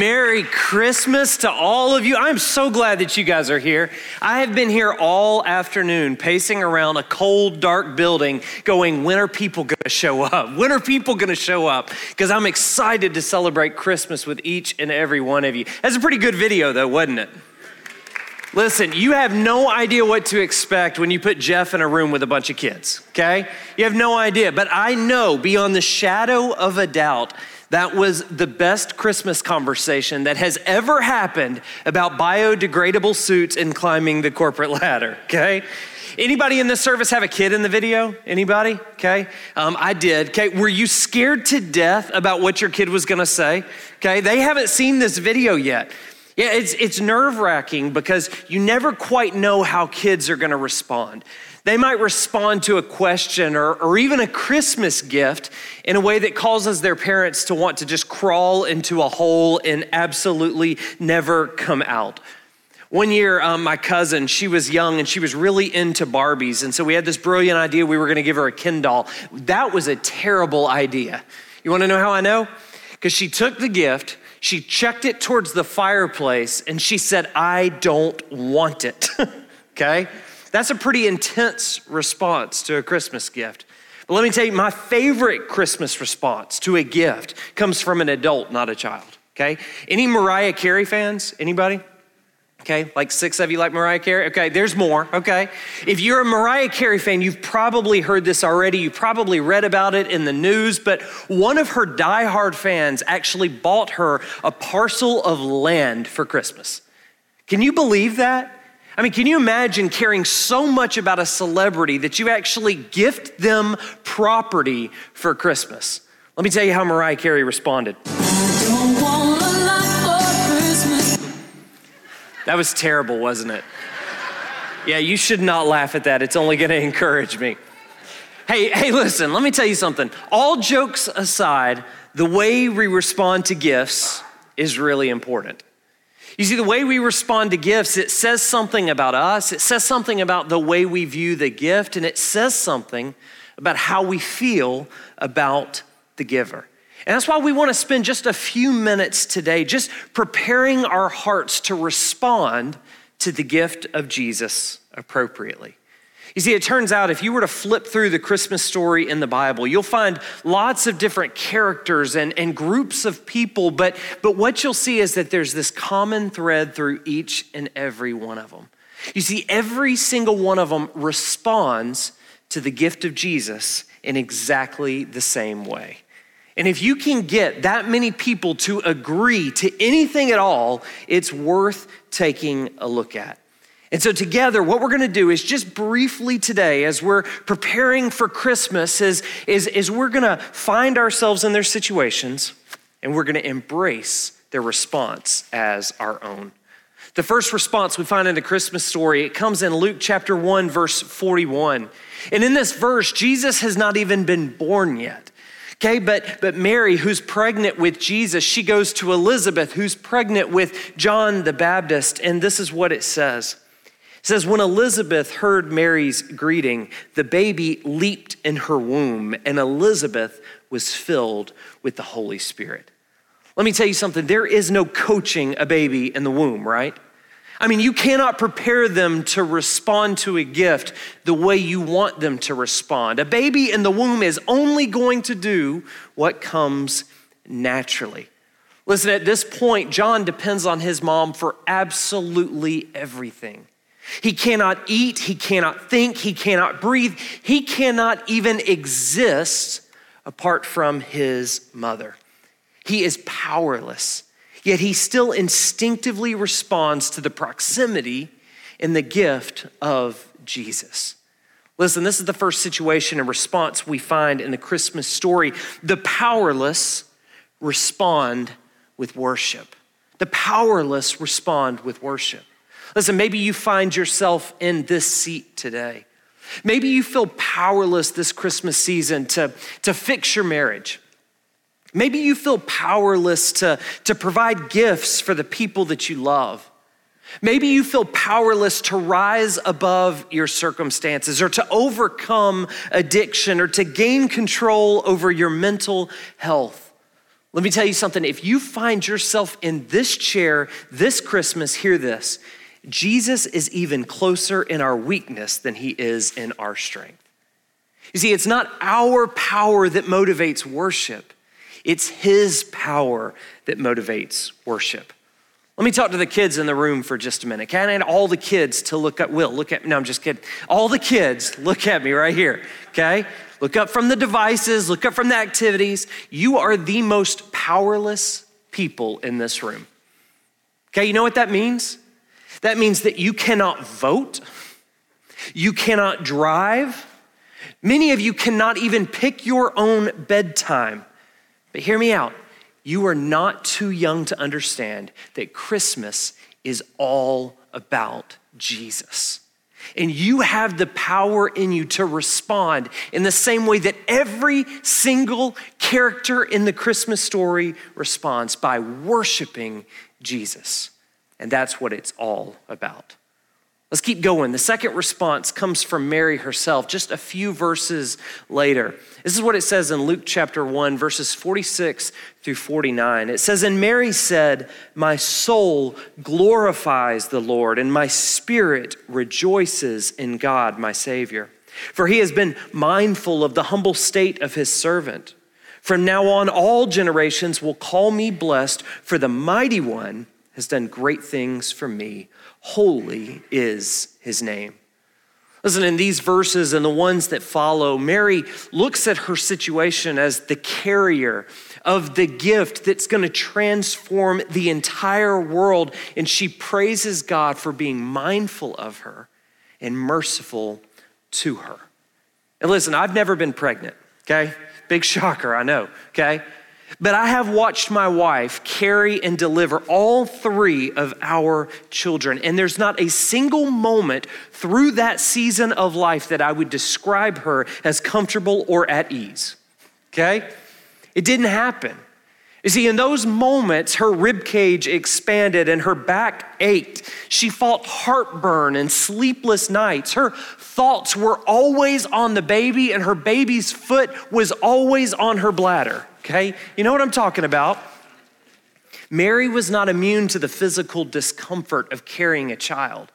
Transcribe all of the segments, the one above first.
Merry Christmas to all of you. I'm so glad that you guys are here. I have been here all afternoon pacing around a cold, dark building going, when are people going to show up? When are people going to show up? Because I'm excited to celebrate Christmas with each and every one of you. That's a pretty good video, though, wasn't it? Listen, you have no idea what to expect when you put Jeff in a room with a bunch of kids, okay? You have no idea. But I know beyond the shadow of a doubt that was the best Christmas conversation that has ever happened about biodegradable suits and climbing the corporate ladder, okay? Anybody in this service have a kid in the video? Anybody? Okay. Um, I did. Okay. Were you scared to death about what your kid was going to say? Okay. They haven't seen this video yet. Yeah, it's, it's nerve wracking because you never quite know how kids are going to respond. They might respond to a question or, or even a Christmas gift in a way that causes their parents to want to just crawl into a hole and absolutely never come out. One year, um, my cousin, she was young and she was really into Barbies. And so we had this brilliant idea we were going to give her a Ken doll. That was a terrible idea. You want to know how I know? Because she took the gift, she checked it towards the fireplace, and she said, I don't want it. okay? That's a pretty intense response to a Christmas gift. But let me tell you, my favorite Christmas response to a gift comes from an adult, not a child. Okay? Any Mariah Carey fans? Anybody? Okay, like six of you like Mariah Carey? Okay, there's more. Okay. If you're a Mariah Carey fan, you've probably heard this already. You probably read about it in the news, but one of her diehard fans actually bought her a parcel of land for Christmas. Can you believe that? I mean, can you imagine caring so much about a celebrity that you actually gift them property for Christmas? Let me tell you how Mariah Carey responded. That was terrible, wasn't it? Yeah, you should not laugh at that. It's only going to encourage me. Hey, hey, listen, let me tell you something. All jokes aside, the way we respond to gifts is really important. You see, the way we respond to gifts, it says something about us, it says something about the way we view the gift, and it says something about how we feel about the giver. And that's why we want to spend just a few minutes today just preparing our hearts to respond to the gift of Jesus appropriately. You see, it turns out if you were to flip through the Christmas story in the Bible, you'll find lots of different characters and, and groups of people, but, but what you'll see is that there's this common thread through each and every one of them. You see, every single one of them responds to the gift of Jesus in exactly the same way. And if you can get that many people to agree to anything at all, it's worth taking a look at. And so, together, what we're going to do is just briefly today, as we're preparing for Christmas, is, is, is we're going to find ourselves in their situations and we're going to embrace their response as our own. The first response we find in the Christmas story, it comes in Luke chapter 1, verse 41. And in this verse, Jesus has not even been born yet. Okay, but, but Mary, who's pregnant with Jesus, she goes to Elizabeth, who's pregnant with John the Baptist, and this is what it says. It says, When Elizabeth heard Mary's greeting, the baby leaped in her womb, and Elizabeth was filled with the Holy Spirit. Let me tell you something there is no coaching a baby in the womb, right? I mean, you cannot prepare them to respond to a gift the way you want them to respond. A baby in the womb is only going to do what comes naturally. Listen, at this point, John depends on his mom for absolutely everything. He cannot eat, he cannot think, he cannot breathe, he cannot even exist apart from his mother. He is powerless, yet he still instinctively responds to the proximity and the gift of Jesus. Listen, this is the first situation and response we find in the Christmas story. The powerless respond with worship. The powerless respond with worship. Listen, maybe you find yourself in this seat today. Maybe you feel powerless this Christmas season to, to fix your marriage. Maybe you feel powerless to, to provide gifts for the people that you love. Maybe you feel powerless to rise above your circumstances or to overcome addiction or to gain control over your mental health. Let me tell you something. If you find yourself in this chair this Christmas, hear this Jesus is even closer in our weakness than he is in our strength. You see, it's not our power that motivates worship, it's his power that motivates worship. Let me talk to the kids in the room for just a minute. Can I need all the kids to look at Will? Look at no, I'm just kidding. All the kids, look at me right here. Okay? Look up from the devices, look up from the activities. You are the most powerless people in this room. Okay, you know what that means? That means that you cannot vote, you cannot drive. Many of you cannot even pick your own bedtime. But hear me out. You are not too young to understand that Christmas is all about Jesus. And you have the power in you to respond in the same way that every single character in the Christmas story responds by worshiping Jesus. And that's what it's all about. Let's keep going. The second response comes from Mary herself, just a few verses later. This is what it says in Luke chapter 1, verses 46 through 49. It says, And Mary said, My soul glorifies the Lord, and my spirit rejoices in God, my Savior. For he has been mindful of the humble state of his servant. From now on, all generations will call me blessed, for the mighty one has done great things for me. Holy is his name. Listen, in these verses and the ones that follow, Mary looks at her situation as the carrier of the gift that's going to transform the entire world. And she praises God for being mindful of her and merciful to her. And listen, I've never been pregnant, okay? Big shocker, I know, okay? But I have watched my wife carry and deliver all three of our children. And there's not a single moment through that season of life that I would describe her as comfortable or at ease. Okay? It didn't happen. You see, in those moments, her rib cage expanded and her back ached. She fought heartburn and sleepless nights. Her thoughts were always on the baby, and her baby's foot was always on her bladder okay? You know what I'm talking about. Mary was not immune to the physical discomfort of carrying a child.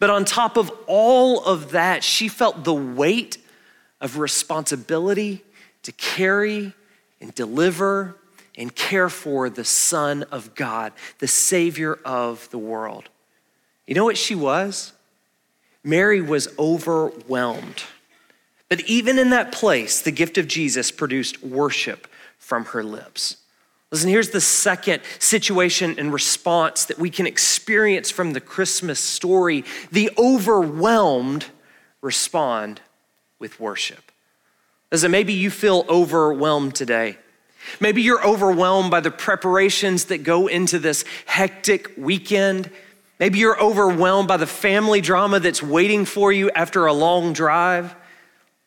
But on top of all of that, she felt the weight of responsibility to carry and deliver and care for the Son of God, the Savior of the world. You know what she was? Mary was overwhelmed. But even in that place, the gift of Jesus produced worship from her lips. Listen, here's the second situation and response that we can experience from the Christmas story. The overwhelmed respond with worship. Listen, maybe you feel overwhelmed today. Maybe you're overwhelmed by the preparations that go into this hectic weekend. Maybe you're overwhelmed by the family drama that's waiting for you after a long drive.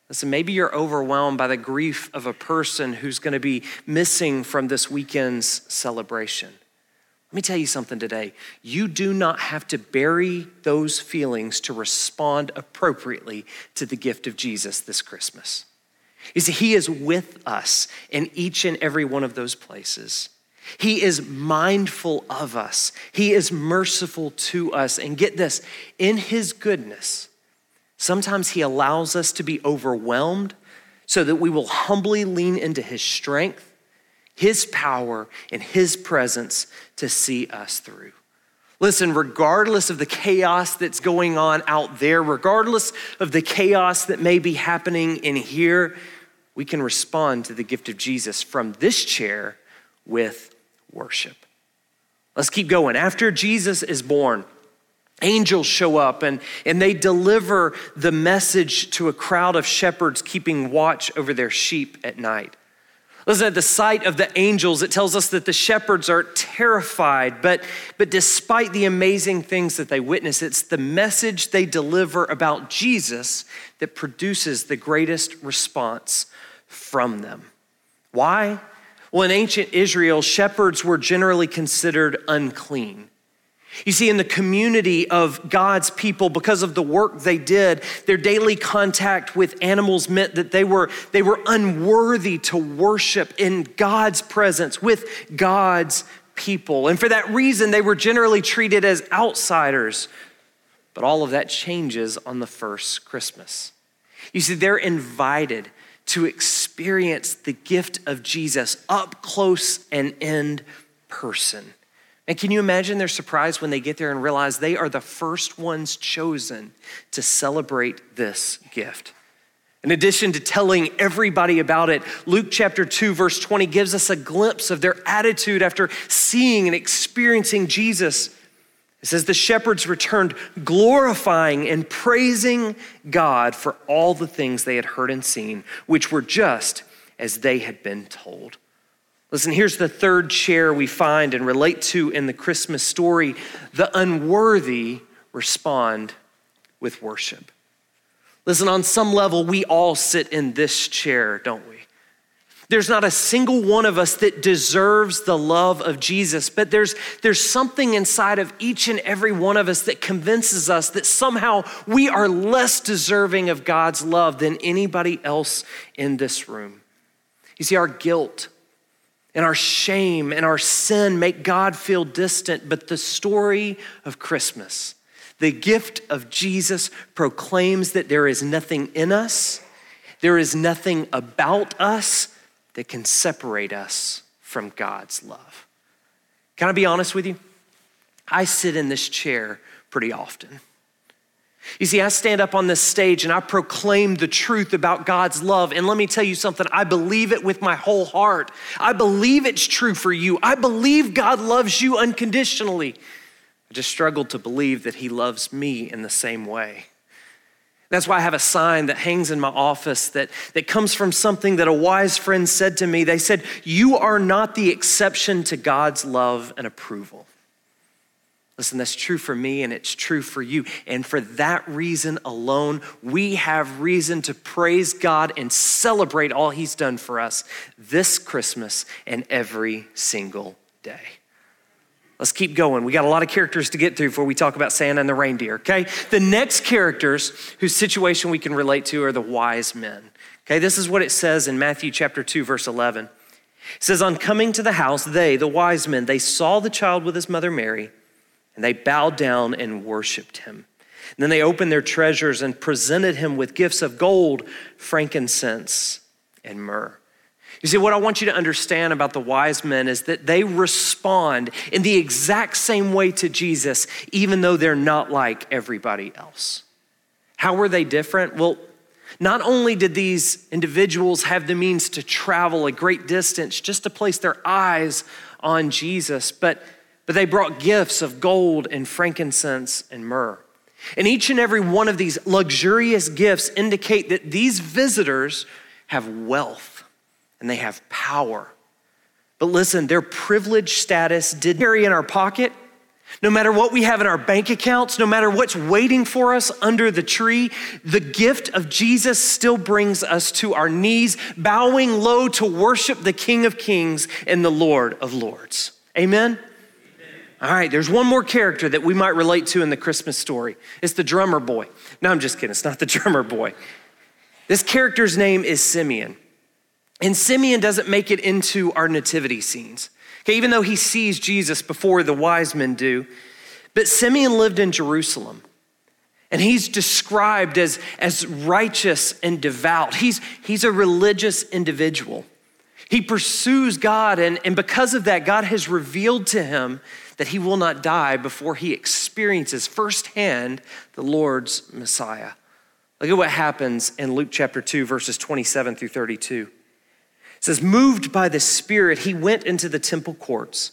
Listen, maybe you're overwhelmed by the grief of a person who's going to be missing from this weekend's celebration. Let me tell you something today. You do not have to bury those feelings to respond appropriately to the gift of Jesus this Christmas. You see, He is with us in each and every one of those places. He is mindful of us, He is merciful to us. And get this in His goodness, Sometimes He allows us to be overwhelmed so that we will humbly lean into His strength, His power, and His presence to see us through. Listen, regardless of the chaos that's going on out there, regardless of the chaos that may be happening in here, we can respond to the gift of Jesus from this chair with worship. Let's keep going. After Jesus is born, angels show up and, and they deliver the message to a crowd of shepherds keeping watch over their sheep at night. Listen, at the sight of the angels, it tells us that the shepherds are terrified, but, but despite the amazing things that they witness, it's the message they deliver about Jesus that produces the greatest response from them. Why? Well, in ancient Israel, shepherds were generally considered unclean. You see, in the community of God's people, because of the work they did, their daily contact with animals meant that they were, they were unworthy to worship in God's presence with God's people. And for that reason, they were generally treated as outsiders. But all of that changes on the first Christmas. You see, they're invited to experience the gift of Jesus up close and in person. And can you imagine their surprise when they get there and realize they are the first ones chosen to celebrate this gift? In addition to telling everybody about it, Luke chapter 2, verse 20 gives us a glimpse of their attitude after seeing and experiencing Jesus. It says, The shepherds returned glorifying and praising God for all the things they had heard and seen, which were just as they had been told. Listen, here's the third chair we find and relate to in the Christmas story. The unworthy respond with worship. Listen, on some level, we all sit in this chair, don't we? There's not a single one of us that deserves the love of Jesus, but there's, there's something inside of each and every one of us that convinces us that somehow we are less deserving of God's love than anybody else in this room. You see, our guilt, and our shame and our sin make God feel distant, but the story of Christmas, the gift of Jesus, proclaims that there is nothing in us, there is nothing about us that can separate us from God's love. Can I be honest with you? I sit in this chair pretty often. You see, I stand up on this stage and I proclaim the truth about God's love. And let me tell you something, I believe it with my whole heart. I believe it's true for you. I believe God loves you unconditionally. I just struggle to believe that He loves me in the same way. That's why I have a sign that hangs in my office that, that comes from something that a wise friend said to me. They said, You are not the exception to God's love and approval. Listen, that's true for me and it's true for you. And for that reason alone, we have reason to praise God and celebrate all He's done for us this Christmas and every single day. Let's keep going. We got a lot of characters to get through before we talk about Santa and the reindeer, okay? The next characters whose situation we can relate to are the wise men. Okay, this is what it says in Matthew chapter 2 verse 11. It says on coming to the house, they, the wise men, they saw the child with his mother Mary and they bowed down and worshiped him. And then they opened their treasures and presented him with gifts of gold, frankincense, and myrrh. You see, what I want you to understand about the wise men is that they respond in the exact same way to Jesus, even though they're not like everybody else. How were they different? Well, not only did these individuals have the means to travel a great distance just to place their eyes on Jesus, but but they brought gifts of gold and frankincense and myrrh. And each and every one of these luxurious gifts indicate that these visitors have wealth and they have power. But listen, their privileged status did carry in our pocket. No matter what we have in our bank accounts, no matter what's waiting for us under the tree, the gift of Jesus still brings us to our knees, bowing low to worship the King of Kings and the Lord of Lords. Amen? All right, there's one more character that we might relate to in the Christmas story. It's the drummer boy. No, I'm just kidding. It's not the drummer boy. This character's name is Simeon. And Simeon doesn't make it into our nativity scenes. Okay, even though he sees Jesus before the wise men do. But Simeon lived in Jerusalem. And he's described as, as righteous and devout. He's, he's a religious individual. He pursues God, and, and because of that, God has revealed to him that he will not die before he experiences firsthand the Lord's Messiah. Look at what happens in Luke chapter 2, verses 27 through 32. It says, Moved by the Spirit, he went into the temple courts.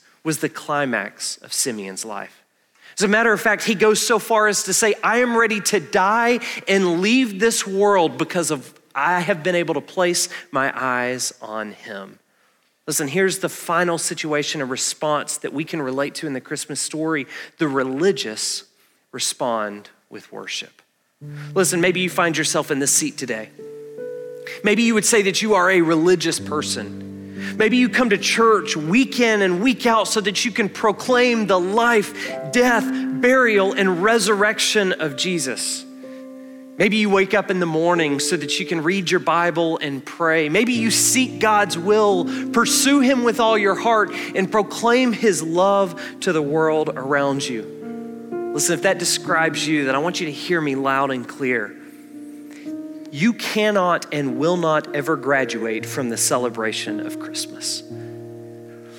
was the climax of Simeon's life. As a matter of fact, he goes so far as to say, I am ready to die and leave this world because of I have been able to place my eyes on him. Listen, here's the final situation, a response that we can relate to in the Christmas story. The religious respond with worship. Listen, maybe you find yourself in this seat today. Maybe you would say that you are a religious person. Maybe you come to church week in and week out so that you can proclaim the life, death, burial, and resurrection of Jesus. Maybe you wake up in the morning so that you can read your Bible and pray. Maybe you seek God's will, pursue Him with all your heart, and proclaim His love to the world around you. Listen, if that describes you, then I want you to hear me loud and clear you cannot and will not ever graduate from the celebration of Christmas.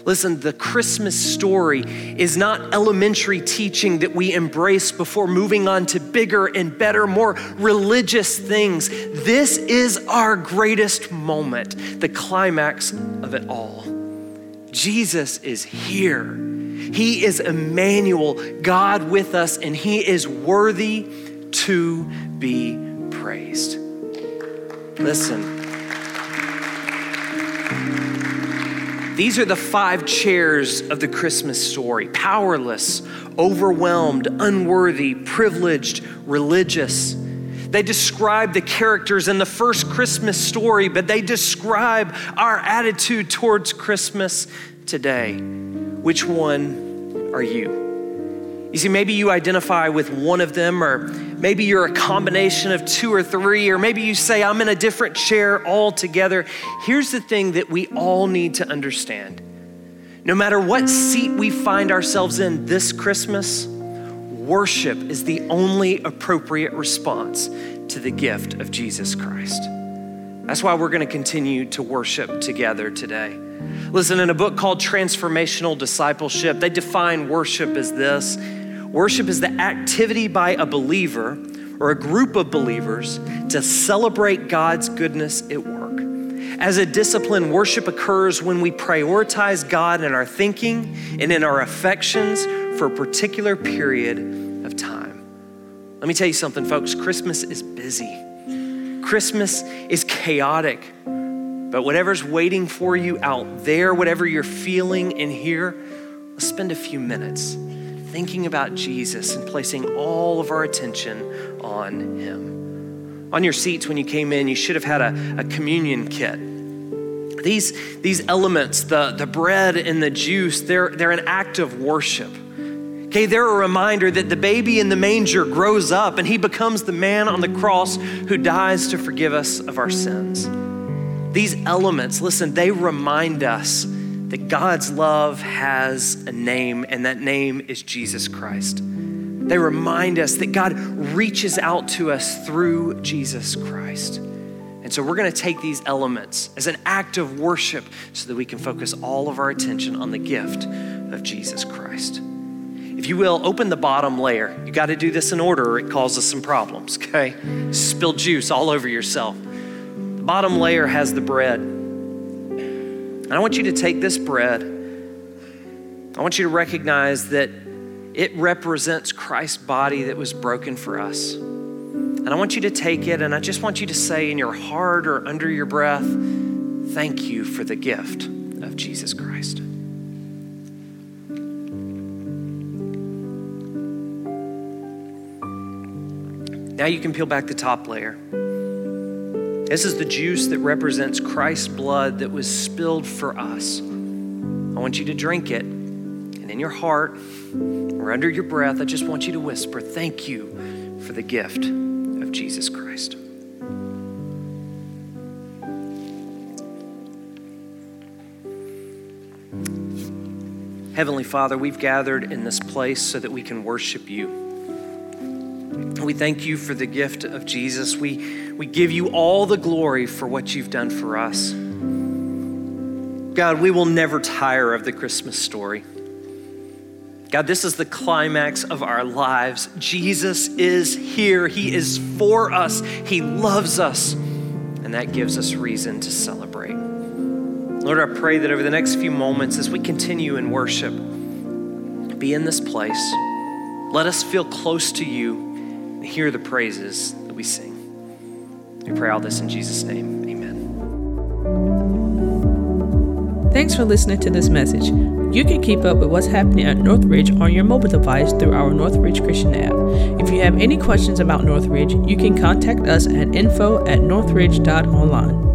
Listen, the Christmas story is not elementary teaching that we embrace before moving on to bigger and better, more religious things. This is our greatest moment, the climax of it all. Jesus is here. He is Emmanuel, God with us, and He is worthy to be praised. Listen. These are the five chairs of the Christmas story powerless, overwhelmed, unworthy, privileged, religious. They describe the characters in the first Christmas story, but they describe our attitude towards Christmas today. Which one are you? You see, maybe you identify with one of them, or maybe you're a combination of two or three, or maybe you say, I'm in a different chair altogether. Here's the thing that we all need to understand no matter what seat we find ourselves in this Christmas, worship is the only appropriate response to the gift of Jesus Christ. That's why we're going to continue to worship together today. Listen, in a book called Transformational Discipleship, they define worship as this Worship is the activity by a believer or a group of believers to celebrate God's goodness at work. As a discipline, worship occurs when we prioritize God in our thinking and in our affections for a particular period of time. Let me tell you something, folks Christmas is busy, Christmas is chaotic. But whatever's waiting for you out there, whatever you're feeling in here, let's spend a few minutes thinking about Jesus and placing all of our attention on Him. On your seats when you came in, you should have had a, a communion kit. These, these elements, the, the bread and the juice, they're, they're an act of worship. Okay, they're a reminder that the baby in the manger grows up and he becomes the man on the cross who dies to forgive us of our sins. These elements, listen, they remind us that God's love has a name, and that name is Jesus Christ. They remind us that God reaches out to us through Jesus Christ. And so we're going to take these elements as an act of worship so that we can focus all of our attention on the gift of Jesus Christ. If you will, open the bottom layer. You got to do this in order or it causes some problems, okay? Spill juice all over yourself. The bottom layer has the bread. And I want you to take this bread. I want you to recognize that it represents Christ's body that was broken for us. And I want you to take it, and I just want you to say in your heart or under your breath, Thank you for the gift of Jesus Christ. Now you can peel back the top layer. This is the juice that represents Christ's blood that was spilled for us. I want you to drink it. And in your heart or under your breath, I just want you to whisper, Thank you for the gift of Jesus Christ. Heavenly Father, we've gathered in this place so that we can worship you. We thank you for the gift of Jesus. We, we give you all the glory for what you've done for us. God, we will never tire of the Christmas story. God, this is the climax of our lives. Jesus is here. He is for us. He loves us. And that gives us reason to celebrate. Lord, I pray that over the next few moments as we continue in worship, be in this place. Let us feel close to you and hear the praises that we sing. We pray all this in Jesus' name. Amen. Thanks for listening to this message. You can keep up with what's happening at Northridge on your mobile device through our Northridge Christian app. If you have any questions about Northridge, you can contact us at info at northridge.online.